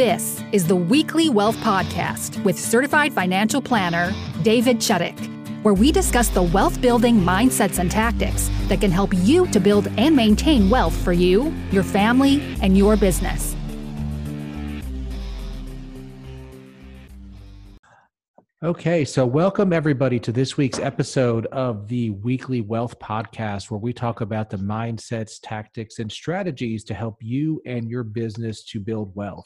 This is the Weekly Wealth Podcast with certified financial planner David Chudyk, where we discuss the wealth building mindsets and tactics that can help you to build and maintain wealth for you, your family, and your business. Okay, so welcome everybody to this week's episode of the Weekly Wealth Podcast, where we talk about the mindsets, tactics, and strategies to help you and your business to build wealth.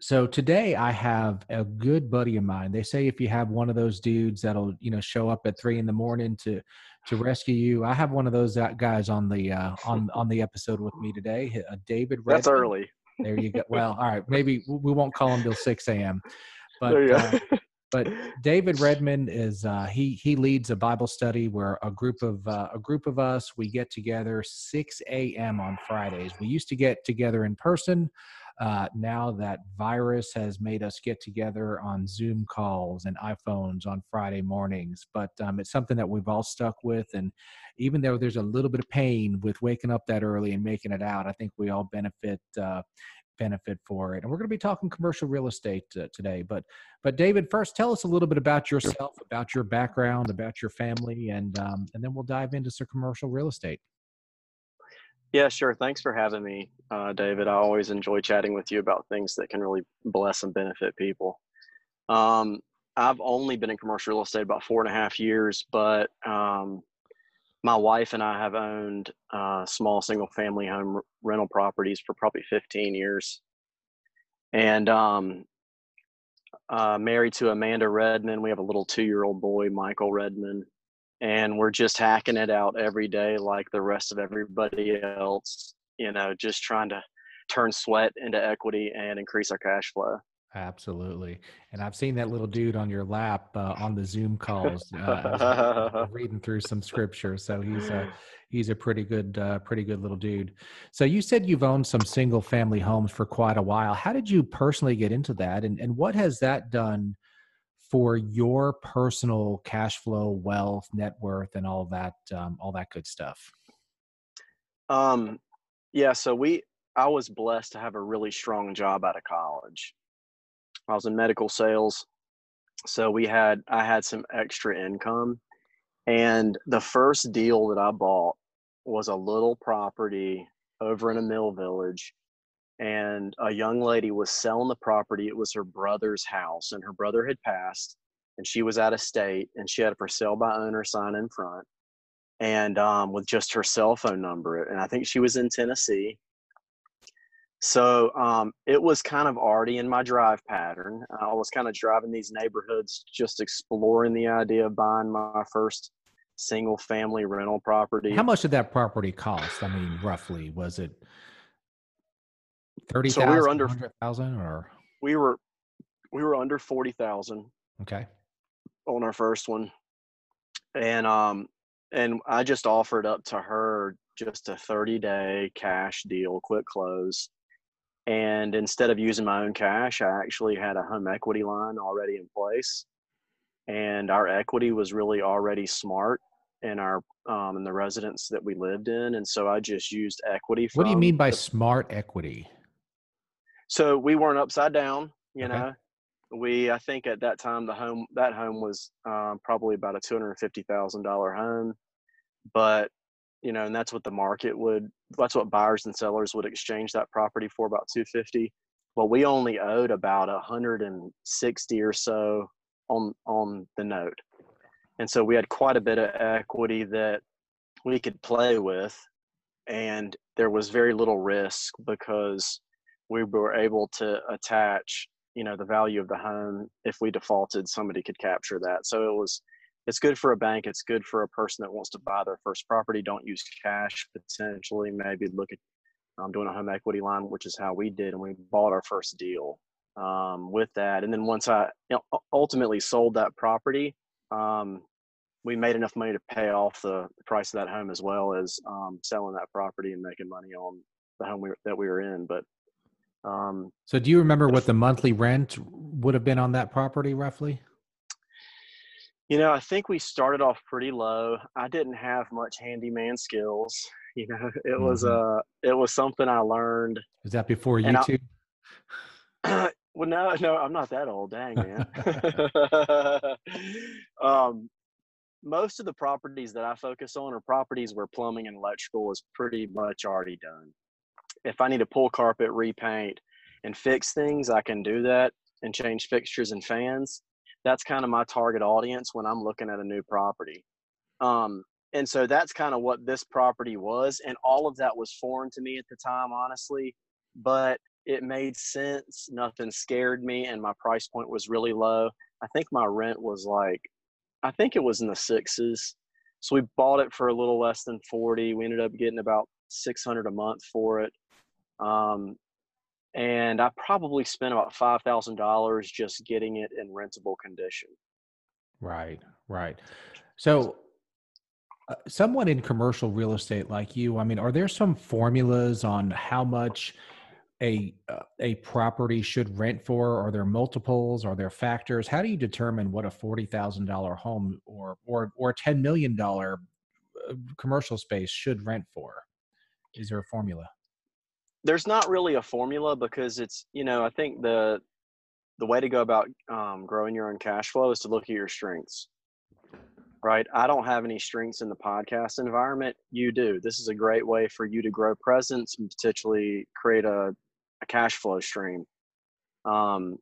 So today I have a good buddy of mine. They say if you have one of those dudes that'll you know show up at three in the morning to to rescue you, I have one of those uh, guys on the uh, on on the episode with me today. Uh, David. Redmond. That's early. There you go. Well, all right. Maybe we won't call him till six a.m. But uh, but David Redmond is uh, he he leads a Bible study where a group of uh, a group of us we get together 6 a.m. on Fridays. We used to get together in person. Uh, now that virus has made us get together on Zoom calls and iPhones on Friday mornings, but um, it's something that we've all stuck with. And even though there's a little bit of pain with waking up that early and making it out, I think we all benefit uh, benefit for it. And we're going to be talking commercial real estate uh, today. But but David, first tell us a little bit about yourself, about your background, about your family, and um, and then we'll dive into some commercial real estate. Yeah, sure. Thanks for having me, uh, David. I always enjoy chatting with you about things that can really bless and benefit people. Um, I've only been in commercial real estate about four and a half years, but um, my wife and I have owned uh, small single family home rental properties for probably 15 years. And um, uh, married to Amanda Redmond. We have a little two year old boy, Michael Redmond. And we're just hacking it out every day like the rest of everybody else, you know, just trying to turn sweat into equity and increase our cash flow. Absolutely, and I've seen that little dude on your lap uh, on the Zoom calls, uh, reading through some scripture. So he's a he's a pretty good uh, pretty good little dude. So you said you've owned some single family homes for quite a while. How did you personally get into that, and and what has that done for your personal cash flow, wealth, net worth, and all that um, all that good stuff? Um, yeah. So we I was blessed to have a really strong job out of college I was in medical sales. So we had I had some extra income. And the first deal that I bought was a little property over in a mill village. And a young lady was selling the property. It was her brother's house, and her brother had passed, and she was out of state, and she had a for sale by owner sign in front, and um, with just her cell phone number. And I think she was in Tennessee. So um, it was kind of already in my drive pattern. I was kind of driving these neighborhoods, just exploring the idea of buying my first single family rental property. How much did that property cost? I mean, roughly, was it thirty? So we were under thousand, or we were we were under forty thousand. Okay. On our first one, and um, and I just offered up to her just a thirty day cash deal, quick close and instead of using my own cash, I actually had a home equity line already in place. And our equity was really already smart in our um, in the residence that we lived in, and so I just used equity. what do you mean by the, smart equity? So we weren't upside down. You okay. know, we I think at that time the home that home was um, probably about a two hundred fifty thousand dollar home, but you know, and that's what the market would, that's what buyers and sellers would exchange that property for about 250. Well, we only owed about a 160 or so on, on the note. And so we had quite a bit of equity that we could play with. And there was very little risk because we were able to attach, you know, the value of the home. If we defaulted, somebody could capture that. So it was, it's good for a bank. It's good for a person that wants to buy their first property. Don't use cash potentially. Maybe look at um, doing a home equity line, which is how we did, and we bought our first deal um, with that. And then once I you know, ultimately sold that property, um, we made enough money to pay off the price of that home as well as um, selling that property and making money on the home we, that we were in. But um, so, do you remember what the monthly rent would have been on that property roughly? You know, I think we started off pretty low. I didn't have much handyman skills. You know, it mm-hmm. was uh it was something I learned. Was that before YouTube? well, no, no, I'm not that old. Dang, man. um, most of the properties that I focus on are properties where plumbing and electrical is pretty much already done. If I need to pull carpet, repaint, and fix things, I can do that and change fixtures and fans. That's kind of my target audience when I'm looking at a new property. Um, and so that's kind of what this property was. And all of that was foreign to me at the time, honestly. But it made sense. Nothing scared me, and my price point was really low. I think my rent was like, I think it was in the sixes. So we bought it for a little less than 40. We ended up getting about 600 a month for it. Um, and I probably spent about $5,000 just getting it in rentable condition. Right, right. So, uh, someone in commercial real estate like you, I mean, are there some formulas on how much a uh, a property should rent for? Are there multiples? Are there factors? How do you determine what a forty thousand dollar home or or or ten million dollar uh, commercial space should rent for? Is there a formula? There's not really a formula because it's you know I think the the way to go about um, growing your own cash flow is to look at your strengths. Right. I don't have any strengths in the podcast environment. You do. This is a great way for you to grow presence and potentially create a a cash flow stream. Um,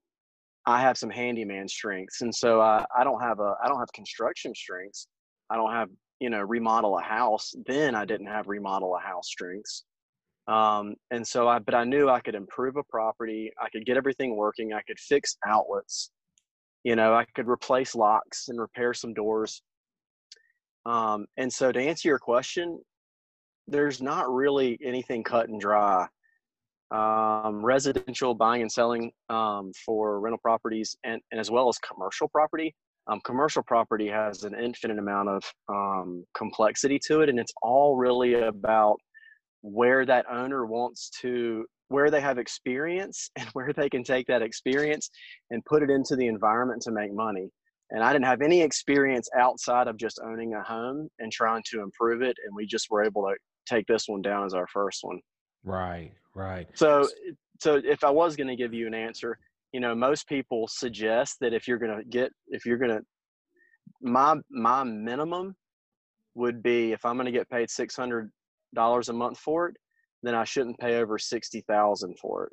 I have some handyman strengths, and so I, I don't have a I don't have construction strengths. I don't have you know remodel a house. Then I didn't have remodel a house strengths. Um, and so I but I knew I could improve a property. I could get everything working. I could fix outlets. You know, I could replace locks and repair some doors. Um, and so to answer your question, there's not really anything cut and dry um, residential buying and selling um, for rental properties and, and, as well as commercial property. Um, commercial property has an infinite amount of um, complexity to it, and it's all really about where that owner wants to, where they have experience, and where they can take that experience and put it into the environment to make money. And I didn't have any experience outside of just owning a home and trying to improve it, and we just were able to take this one down as our first one. Right, right. So, so if I was going to give you an answer, you know, most people suggest that if you're going to get, if you're going to, my my minimum would be if I'm going to get paid six hundred dollars a month for it, then I shouldn't pay over sixty thousand for it.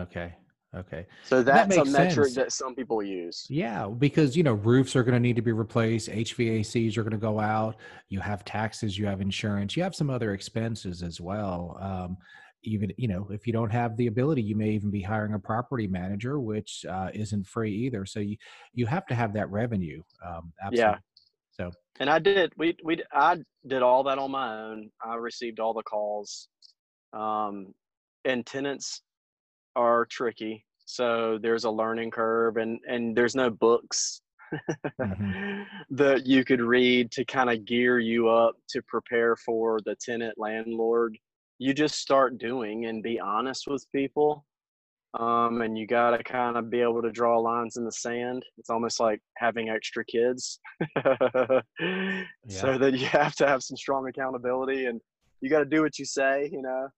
Okay. Okay. So that's that a metric sense. that some people use. Yeah, because you know roofs are going to need to be replaced, HVACs are going to go out. You have taxes, you have insurance, you have some other expenses as well. Um, even you know if you don't have the ability you may even be hiring a property manager which uh, isn't free either so you you have to have that revenue um, yeah so and i did we we i did all that on my own. I received all the calls. Um, and tenants are tricky. So there's a learning curve and and there's no books mm-hmm. that you could read to kind of gear you up to prepare for the tenant landlord. You just start doing and be honest with people um, and you got to kind of be able to draw lines in the sand. It's almost like having extra kids. Yeah. so that you have to have some strong accountability and you got to do what you say you know?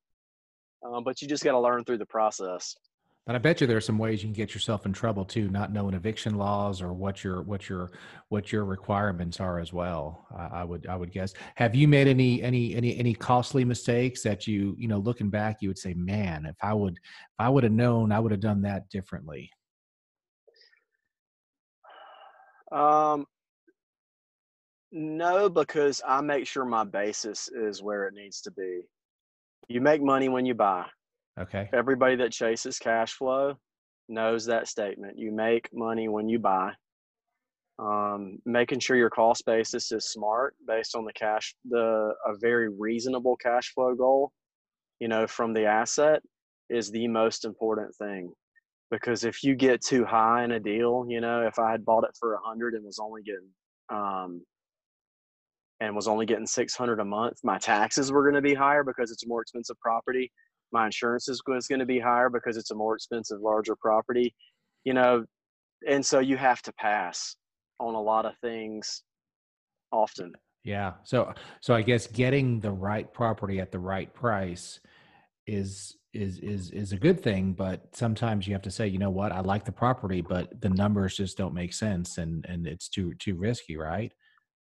Um, but you just got to learn through the process but I bet you there are some ways you can get yourself in trouble too, not knowing eviction laws or what your what your what your requirements are as well. I, I would I would guess. Have you made any any any any costly mistakes that you you know looking back you would say, man, if I would if I would have known, I would have done that differently. Um, no, because I make sure my basis is where it needs to be. You make money when you buy. Okay. Everybody that chases cash flow knows that statement. You make money when you buy. Um, making sure your cost basis is smart based on the cash, the a very reasonable cash flow goal, you know, from the asset is the most important thing. Because if you get too high in a deal, you know, if I had bought it for a hundred and was only getting um, and was only getting 600 a month my taxes were going to be higher because it's a more expensive property my insurance is going to be higher because it's a more expensive larger property you know and so you have to pass on a lot of things often. Yeah so so i guess getting the right property at the right price is is is is a good thing but sometimes you have to say you know what? I like the property but the numbers just don't make sense and and it's too too risky right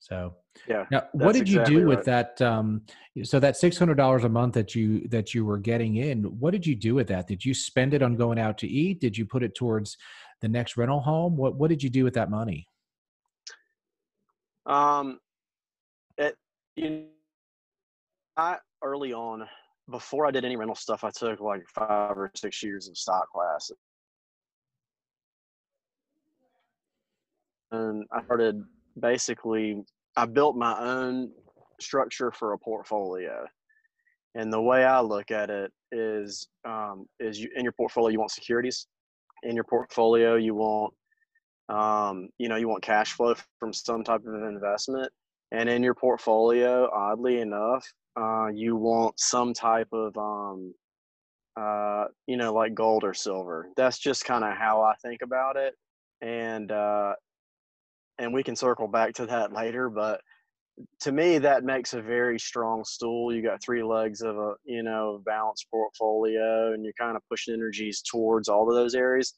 so yeah now what did you do with that um so that $600 a month that you that you were getting in what did you do with that? Did you spend it on going out to eat? Did you put it towards the next rental home? What what did you do with that money? Um it you I early on before I did any rental stuff, I took like five or six years of stock classes. And I started basically, I built my own structure for a portfolio. And the way I look at it is, um, is you in your portfolio you want securities. In your portfolio you want, um, you know, you want cash flow from some type of investment. And in your portfolio, oddly enough, uh, you want some type of um, uh, you know like gold or silver that's just kind of how i think about it and uh, and we can circle back to that later but to me that makes a very strong stool you got three legs of a you know balanced portfolio and you're kind of pushing energies towards all of those areas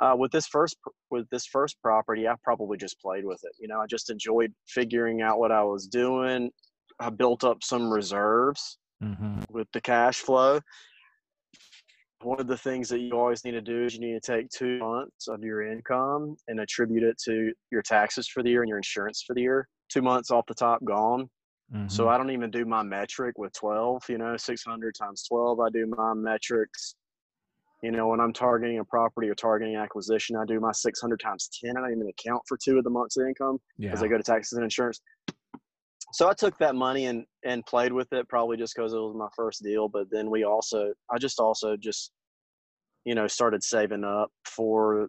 uh, with this first with this first property i probably just played with it you know i just enjoyed figuring out what i was doing I built up some reserves mm-hmm. with the cash flow. One of the things that you always need to do is you need to take two months of your income and attribute it to your taxes for the year and your insurance for the year. Two months off the top gone. Mm-hmm. So I don't even do my metric with 12, you know, 600 times 12. I do my metrics. You know, when I'm targeting a property or targeting acquisition, I do my 600 times 10. I don't even account for two of the months of income because yeah. I go to taxes and insurance so I took that money and and played with it probably just because it was my first deal. But then we also I just also just you know started saving up for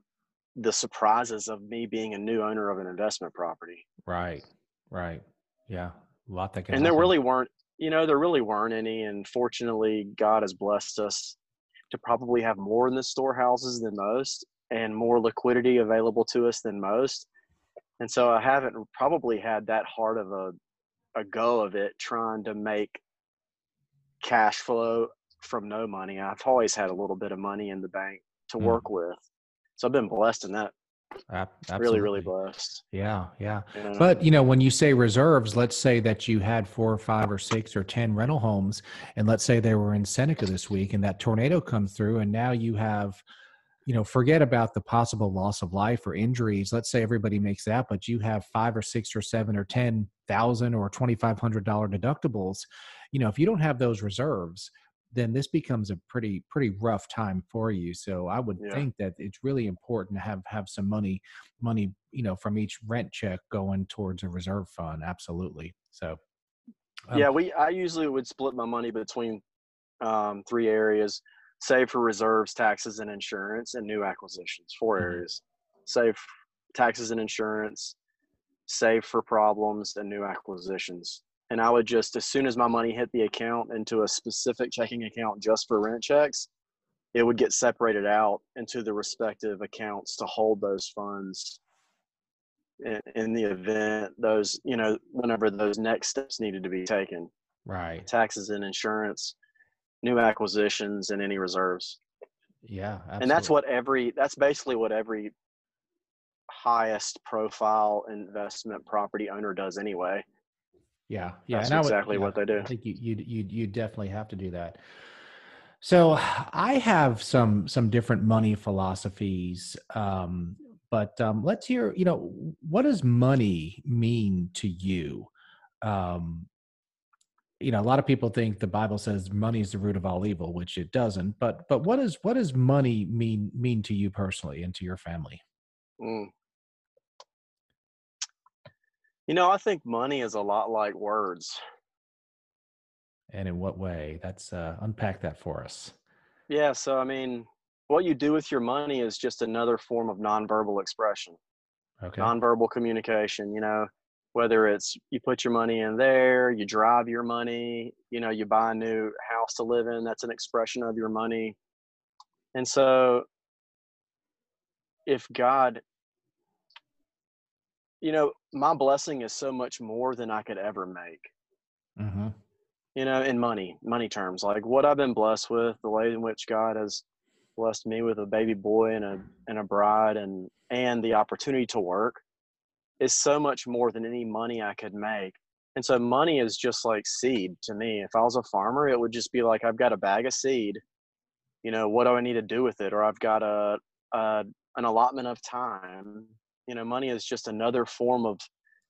the surprises of me being a new owner of an investment property. Right. Right. Yeah. A lot that can. And happen. there really weren't you know there really weren't any, and fortunately God has blessed us to probably have more in the storehouses than most and more liquidity available to us than most. And so I haven't probably had that hard of a a go of it trying to make cash flow from no money. I've always had a little bit of money in the bank to mm. work with. So I've been blessed in that. Absolutely. Really, really blessed. Yeah, yeah. But you know, when you say reserves, let's say that you had four or five or six or ten rental homes, and let's say they were in Seneca this week, and that tornado comes through, and now you have you know forget about the possible loss of life or injuries. Let's say everybody makes that but you have five or six or seven or ten thousand or twenty five hundred dollar deductibles you know if you don't have those reserves then this becomes a pretty pretty rough time for you. So i would yeah. think that it's really important to have have some money money you know from each rent check going towards a reserve fund. Absolutely. So um, yeah we i usually would split my money between um, three areas save for reserves, taxes, and insurance, and new acquisitions. 4 mm-hmm. areas. Save taxes and insurance, save for problems, and new acquisitions. And I would just, as soon as my money hit the account into a specific checking account just for rent checks, it would get separated out into the respective accounts to hold those funds in, in the event those, you know, whenever those next steps needed to be taken. Right. Taxes and insurance new acquisitions and any reserves. Yeah, absolutely. and that's what every that's basically what every highest profile investment property owner does anyway. Yeah, yeah, that's exactly would, yeah, what they do. I think you you you you definitely have to do that. So I have some some different money philosophies, um, but um, let's hear. You know, what does money mean to you? Um, you know a lot of people think the bible says money is the root of all evil which it doesn't but but what does what does money mean mean to you personally and to your family? Mm. you know i think money is a lot like words. And in what way? That's uh unpack that for us. Yeah so i mean what you do with your money is just another form of nonverbal expression. Okay. Nonverbal communication you know whether it's you put your money in there, you drive your money, you know, you buy a new house to live in, that's an expression of your money. And so if God, you know, my blessing is so much more than I could ever make. Mm-hmm. you know, in money, money terms, like what I've been blessed with, the way in which God has blessed me with a baby boy and a and a bride and and the opportunity to work is so much more than any money I could make. And so money is just like seed to me. If I was a farmer, it would just be like I've got a bag of seed. You know, what do I need to do with it? Or I've got a, a an allotment of time. You know, money is just another form of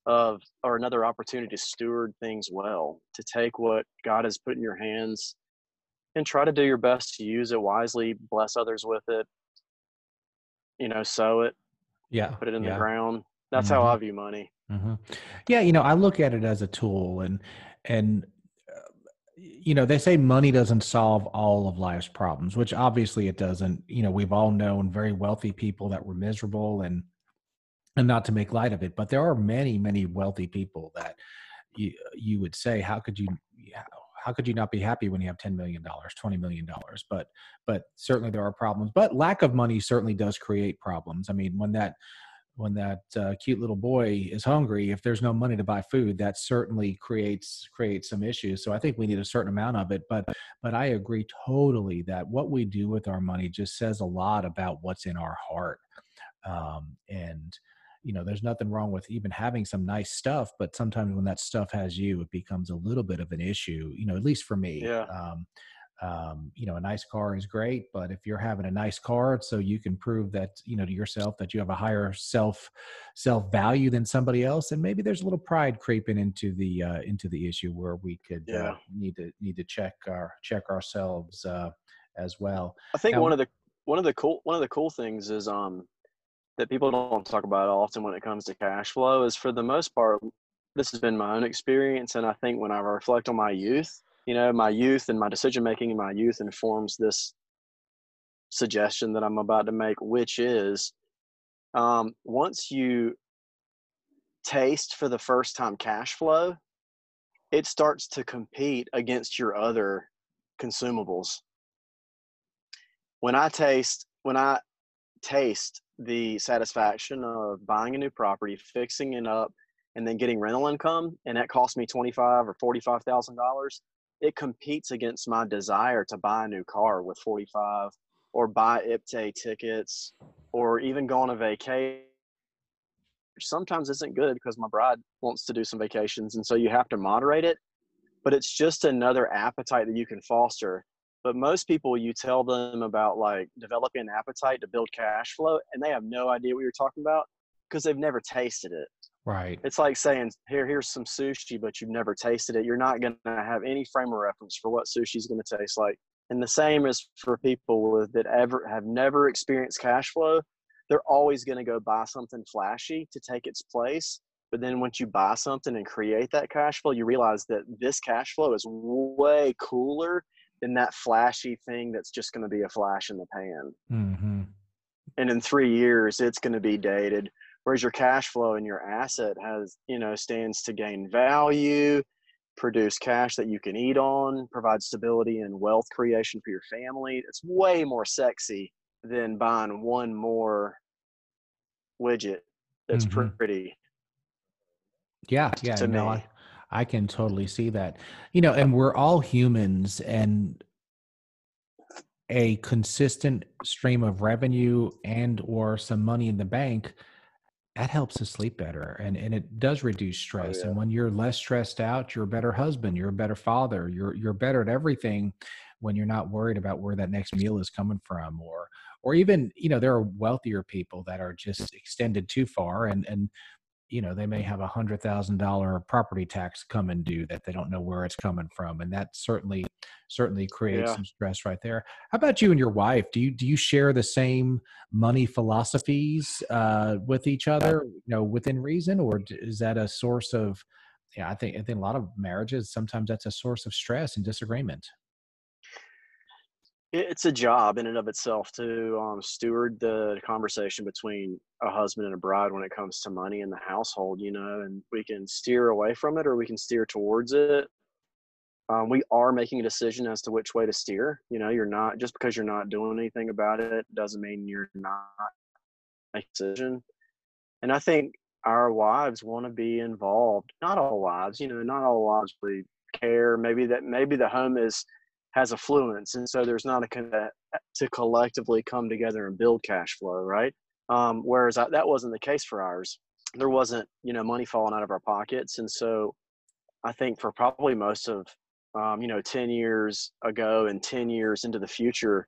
of or another opportunity to steward things well, to take what God has put in your hands and try to do your best to use it wisely, bless others with it. You know, sow it. Yeah. Put it in yeah. the ground. That's mm-hmm. how I view money. Mm-hmm. Yeah, you know, I look at it as a tool, and and uh, you know, they say money doesn't solve all of life's problems, which obviously it doesn't. You know, we've all known very wealthy people that were miserable, and and not to make light of it, but there are many, many wealthy people that you you would say, how could you how could you not be happy when you have 10 million dollars 20 million dollars but but certainly there are problems but lack of money certainly does create problems i mean when that when that uh, cute little boy is hungry if there's no money to buy food that certainly creates creates some issues. So i think we need a certain amount of it but but i agree totally that what we do with our money just says a lot about what's in our heart. Um, and you know there's nothing wrong with even having some nice stuff but sometimes when that stuff has you it becomes a little bit of an issue you know at least for me. Yeah. um, um, you know a nice car is great but if you're having a nice car so you can prove that you know to yourself that you have a higher self self value than somebody else and maybe there's a little pride creeping into the uh, into the issue where we could uh, yeah. uh, need to need to check our check ourselves uh, as well i think now, one of the one of the cool one of the cool things is um that people don't talk about often when it comes to cash flow is for the most part this has been my own experience and i think when i reflect on my youth you know my youth and my decision making in my youth informs this suggestion that i'm about to make which is um, once you taste for the first time cash flow it starts to compete against your other consumables when i taste when i taste the satisfaction of buying a new property, fixing it up, and then getting rental income, and that cost me twenty five or forty five thousand dollars. It competes against my desire to buy a new car with forty five, or buy IPTAY tickets, or even go on a vacation. Sometimes isn't good because my bride wants to do some vacations, and so you have to moderate it. But it's just another appetite that you can foster but most people, you tell them about like developing an appetite to build cash flow, and they have no idea what you're talking about because they've never tasted it. Right. It's like saying, "Here, here's some sushi," but you've never tasted it. You're not going to have any frame of reference for what sushi is going to taste like. And the same is for people with, that ever have never experienced cash flow. They're always going to go buy something flashy to take its place. But then once you buy something and create that cash flow, you realize that this cash flow is way cooler than that flashy thing that's just going to be a flash in the pan. Mm-hmm. And in three years, it's going to be dated. Whereas your cash flow and your asset has, you know, stands to gain value, produce cash that you can eat on, provide stability and wealth creation for your family. It's way more sexy than buying one more widget that's mm-hmm. pretty. Yeah, yeah. To no. I, I can totally see that. You know, and we're all humans and a consistent stream of revenue and or some money in the bank that helps us sleep better and and it does reduce oh, stress oh, yeah. and when you're less stressed out you're a better husband you're a better father you're you're better at everything when you're not worried about where that next meal is coming from or or even you know there are wealthier people that are just extended too far and and you know they may have a hundred thousand dollar property tax coming due that they don't know where it's coming from and that certainly certainly creates yeah. some stress right there. How about you and your wife? Do you do you share the same money philosophies uh, with each other you know within reason or is that a source of yeah i think i think a lot of marriages sometimes that's a source of stress and disagreement it's a job in and of itself to um, steward the conversation between a husband and a bride when it comes to money in the household you know and we can steer away from it or we can steer towards it um, we are making a decision as to which way to steer you know you're not just because you're not doing anything about it doesn't mean you're not making a decision and i think our wives want to be involved not all wives you know not all wives really care. Maybe that maybe the home is has affluence, and so there's not a to collectively come together and build cash flow, right? Um, whereas I, that wasn't the case for ours. There wasn't you know money falling out of our pockets, and so I think for probably most of um, you know 10 years ago and 10 years into the future,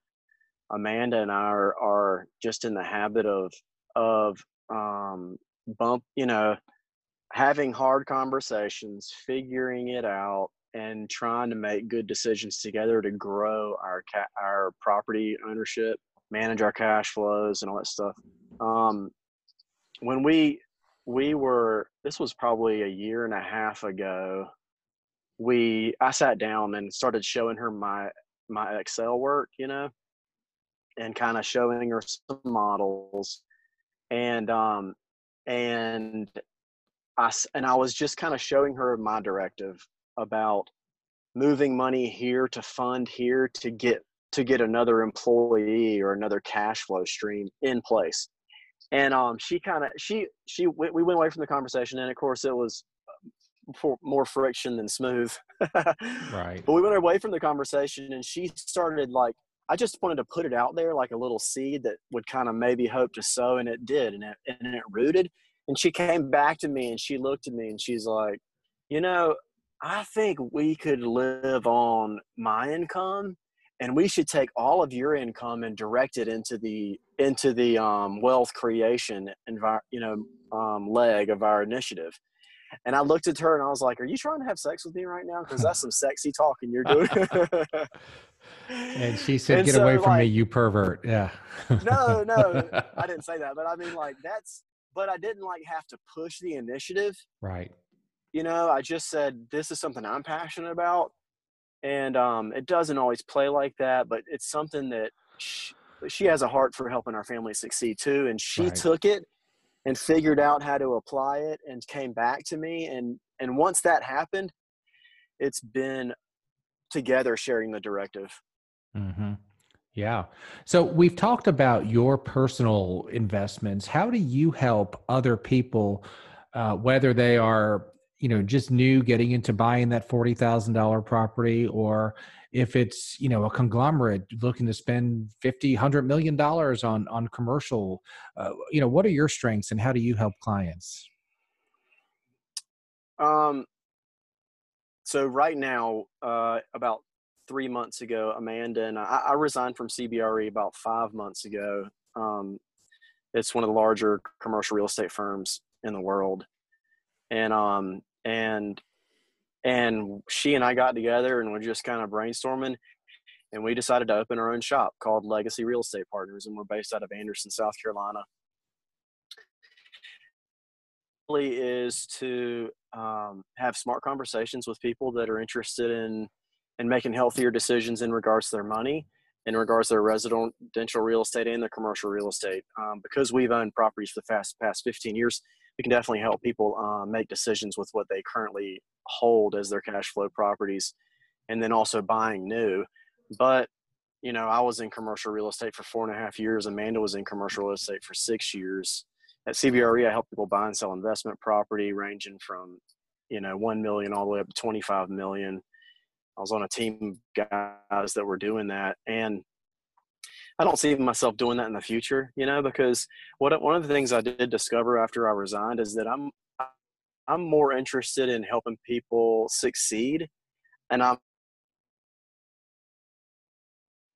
Amanda and I are, are just in the habit of of um, bump you know having hard conversations, figuring it out, and trying to make good decisions together to grow our ca- our property ownership, manage our cash flows, and all that stuff. Um, when we we were this was probably a year and a half ago. We I sat down and started showing her my my Excel work, you know, and kind of showing her some models, and um, and I and I was just kind of showing her my directive about moving money here to fund here to get to get another employee or another cash flow stream in place. And um she kind of she she we went away from the conversation and of course it was uh, for more friction than smooth. Right. But we went away from the conversation and she started like i just wanted to put it out there like a little seed that would kind of maybe hope to sow and it did and it and it rooted. And she came back to me and she looked at me and she's like you know I think we could live on my income and we should take all of your income and direct it into the into the um, wealth creation envi- you know um, leg of our initiative. And i looked at her and i was like are you trying to have sex with me right now? Because that's some sexy talking you're doing. And she said and get so, away from like, me you pervert. Yeah. No no i didn't say that but i mean like that's but i didn't like have to push the initiative right you know i just said this is something i'm passionate about and um, it doesn't always play like that but it's something that she, she, has a heart for helping our family succeed too and she right. took it and figured out how to apply it and came back to me and and once that happened it's been together sharing the directive mm-hmm. yeah so we've talked about your personal investments how do you help other people uh, whether they are you know just new getting into buying that forty thousand dollar property, or if it's you know a conglomerate looking to spend 50 100 million dollars on on commercial uh, you know what are your strengths and how do you help clients? Um so right now uh about three months ago amanda and i, I resigned from cbre about five months ago. Um it's one of the larger commercial real estate firms in the world. And um and and she and I got together and we're just kind of brainstorming and we decided to open our own shop called Legacy Real Estate Partners and we're based out of Anderson, South Carolina. Is to um, have smart conversations with people that are interested in in making healthier decisions in regards to their money, in regards to their residential real estate and their commercial real estate. Um, because we've owned properties for the past past 15 years, we can definitely help people uh, make decisions with what they currently hold as their cash flow properties and then also buying new. But you know i was in commercial real estate for four and a half years. Amanda was in commercial real estate for six years. At cbre i help people buy and sell investment property ranging from you know 1 million all the way up to 25 million. I was on a team of guys that were doing that. And I don't see myself doing that in the future, you know, because what one of the things I did discover after I resigned is that I'm I'm more interested in helping people succeed, and I'm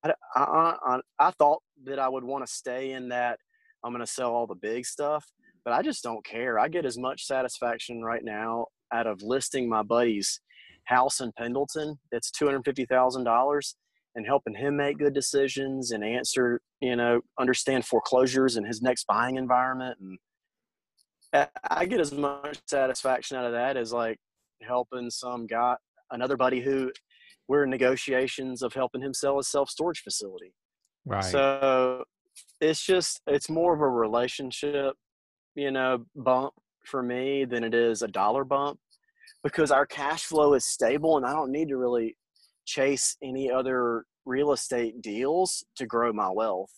I, I, I, thought that I would want to stay in that I'm going to sell all the big stuff, but I just don't care. I get as much satisfaction right now out of listing my buddy's house in Pendleton that's $250,000 and helping him make good decisions and answer, you know, understand foreclosures and his next buying environment. And I get as much satisfaction out of that as like helping some guy, another buddy who we're in negotiations of helping him sell a self storage facility. Right. So it's just, it's more of a relationship, you know, bump for me than it is a dollar bump because our cash flow is stable and I don't need to really chase any other real estate deals to grow my wealth.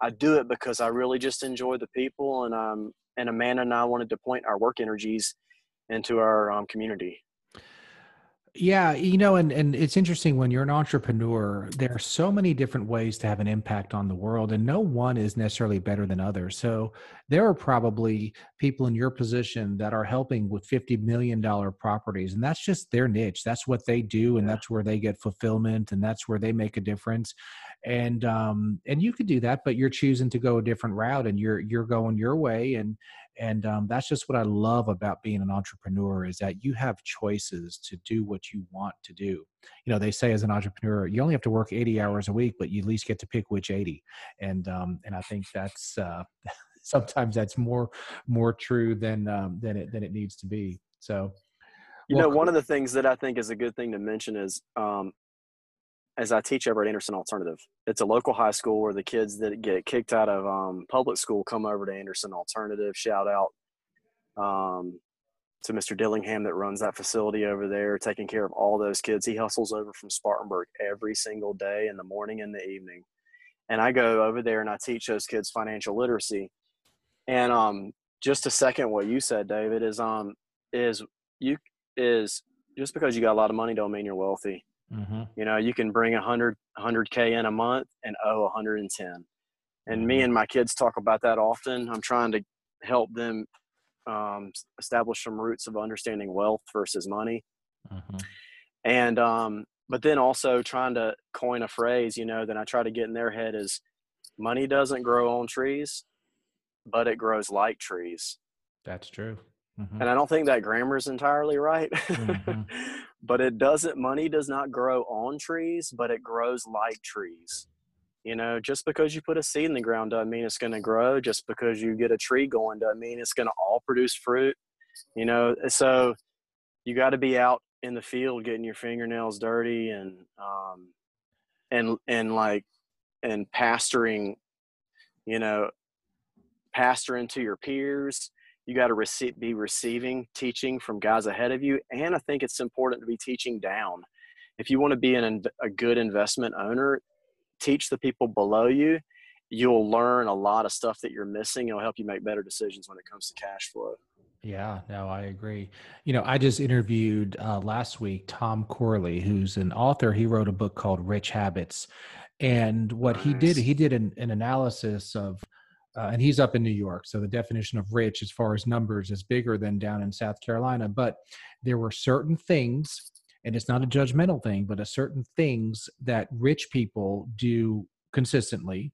I do it because I really just enjoy the people, and um, and Amanda and I wanted to point our work energies into our um, community. Yeah, you know, and and it's interesting when you're an entrepreneur, there are so many different ways to have an impact on the world and no one is necessarily better than others. So there are probably people in your position that are helping with 50 million dollar properties and that's just their niche. That's what they do and that's where they get fulfillment and that's where they make a difference. And um and you could do that, but you're choosing to go a different route and you're you're going your way and and um, that's just what i love about being an entrepreneur is that you have choices to do what you want to do. You know they say as an entrepreneur you only have to work 80 hours a week but you at least get to pick which 80 and um, and i think that's uh, sometimes that's more more true than um, than it than it needs to be. So you well, know one of the things that i think is a good thing to mention is um, as I teach over at Anderson Alternative. It's a local high school where the kids that get kicked out of um, public school come over to Anderson Alternative. Shout out um, to Mr. Dillingham that runs that facility over there, taking care of all those kids. He hustles over from Spartanburg every single day in the morning and the evening. And I go over there and I teach those kids financial literacy. And um, just a second, what you said, David, is um, is you is just because you got a lot of money don't mean you're wealthy Mm-hmm. You know, you can bring a hundred, hundred K in a month and owe 110. And mm-hmm. me and my kids talk about that often. I'm trying to help them um, establish some roots of understanding wealth versus money. Mm-hmm. And, um, but then also trying to coin a phrase, you know, that I try to get in their head is money doesn't grow on trees, but it grows like trees. That's true. Mm-hmm. And I don't think that grammar is entirely right. Mm-hmm. but it doesn't, money does not grow on trees, but it grows like trees. You know, just because you put a seed in the ground doesn't mean it's going to grow. Just because you get a tree going doesn't mean it's going to all produce fruit. You know, so you got to be out in the field getting your fingernails dirty and, um, and, and like, and pastoring, you know, pastoring to your peers you got to receive, be receiving teaching from guys ahead of you. And I think it's important to be teaching down. If you want to be an, a good investment owner, teach the people below you. You'll learn a lot of stuff that you're missing. It'll help you make better decisions when it comes to cash flow. Yeah, no, I agree. You know, I just interviewed uh, last week Tom Corley, who's an author. He wrote a book called Rich Habits. And what nice. he did, he did an, an analysis of uh, and he's up in New York. So the definition of rich, as far as numbers, is bigger than down in South Carolina. But there were certain things, and it's not a judgmental thing, but a certain things that rich people do consistently,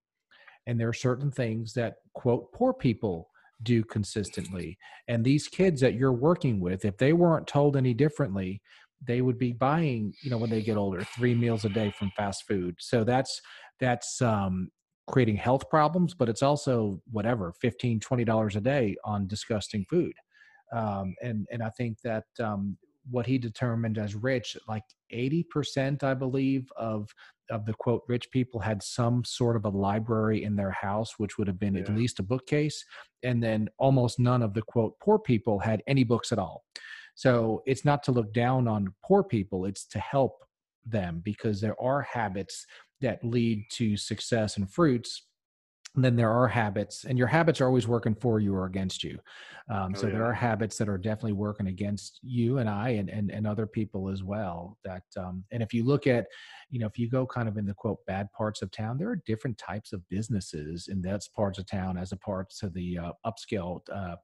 and there are certain things that quote poor people do consistently. And these kids that you're working with, if they weren't told any differently, they would be buying, you know, when they get older, three meals a day from fast food. So that's that's um, creating health problems, but it's also whatever, 15, 20 dollars a day on disgusting food. Um, and and I think that um, what he determined as rich, like 80%, I believe, of of the quote rich people had some sort of a library in their house, which would have been yeah. at least a bookcase, and then almost none of the quote poor people had any books at all. So it's not to look down on poor people; it's to help them because there are habits that lead to success and fruits then there are habits and your habits are always working for you or against you um, oh, so yeah. there are habits that are definitely working against you and i and, and, and other people as well that um, and if you look at you know if you go kind of in the quote bad parts of town there are different types of businesses in those parts of town as parts of the uh, upscale uh,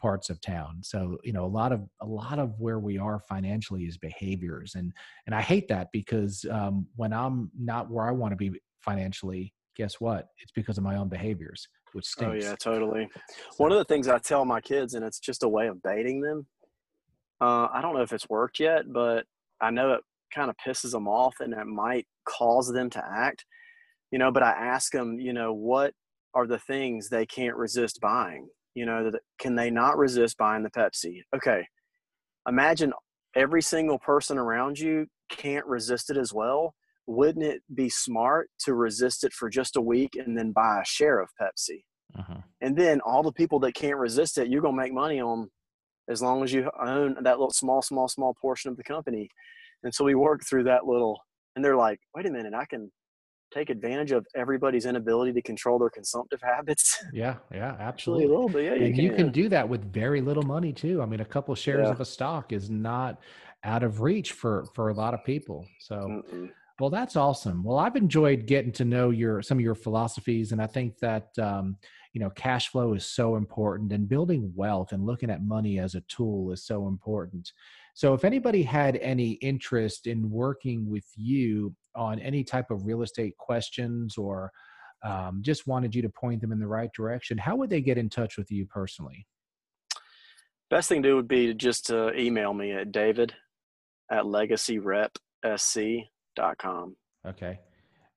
parts of town so you know a lot of a lot of where we are financially is behaviors and and i hate that because um, when i'm not where i want to be financially guess what? It's because of my own behaviors, which stinks. Oh yeah, totally. One of the things I tell my kids, and it's just a way of baiting them. Uh, I don't know if it's worked yet, but I know it kind of pisses them off, and it might cause them to act. You know, but I ask them, you know, what are the things they can't resist buying? You know, that can they not resist buying the Pepsi? Okay, imagine every single person around you can't resist it as well wouldn't it be smart to resist it for just a week and then buy a share of Pepsi? Uh-huh. And then all the people that can't resist it, you're going to make money on as long as you own that little small, small, small portion of the company. And so we work through that little, and they're like, wait a minute, I can take advantage of everybody's inability to control their consumptive habits. Yeah, yeah, absolutely. a little bit, yeah. You and can. you can do that with very little money too. I mean, a couple shares yeah. of a stock is not out of reach for for a lot of people. So. Mm-mm. Well, that's awesome. Well, I've enjoyed getting to know your some of your philosophies, and I think that um, you know cash flow is so important, and building wealth and looking at money as a tool is so important. So, if anybody had any interest in working with you on any type of real estate questions or um, just wanted you to point them in the right direction, how would they get in touch with you personally? Best thing to do would be to just to email me at david at legacyrepsc.com. Okay.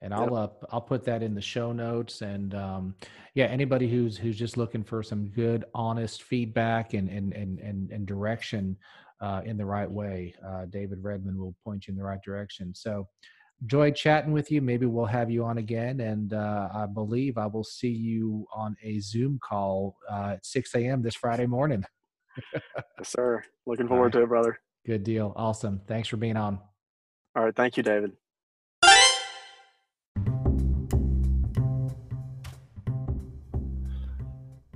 And I'll yep. uh, I'll put that in the show notes. And um, yeah, anybody who's who's just looking for some good, honest feedback and and and and, and direction uh, in the right way, uh, David Redmond will point you in the right direction. So, enjoyed chatting with you. Maybe we'll have you on again. And uh, I believe I will see you on a Zoom call uh, at 6 a.m. this Friday morning. yes, sir. Looking forward right. to it, brother. Good deal. Awesome. Thanks for being on. All right. Thank you, David.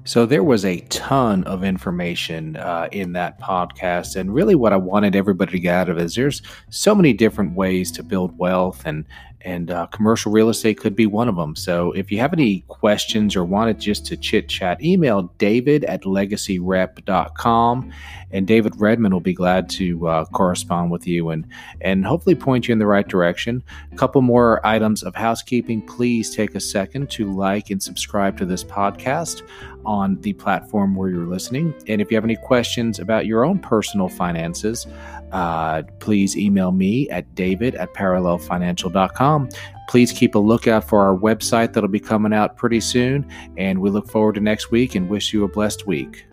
So there was a ton of information uh, in that podcast, and really, what I wanted everybody to get out of it is there's so many different ways to build wealth, and and uh, commercial real estate could be one of them. So if you have any questions or wanted just to chit chat, email david at legacyrep.com and David Redmond will be glad to uh, correspond with you and, and hopefully point you in the right direction. A couple more items of housekeeping. Please take a second to like and subscribe to this podcast on the platform where you're listening. And if you have any questions about your own personal finances, uh, please email me at david at parallelfinancial.com. Please keep a lookout for our website that'll be coming out pretty soon. And we look forward to next week and wish you a blessed week.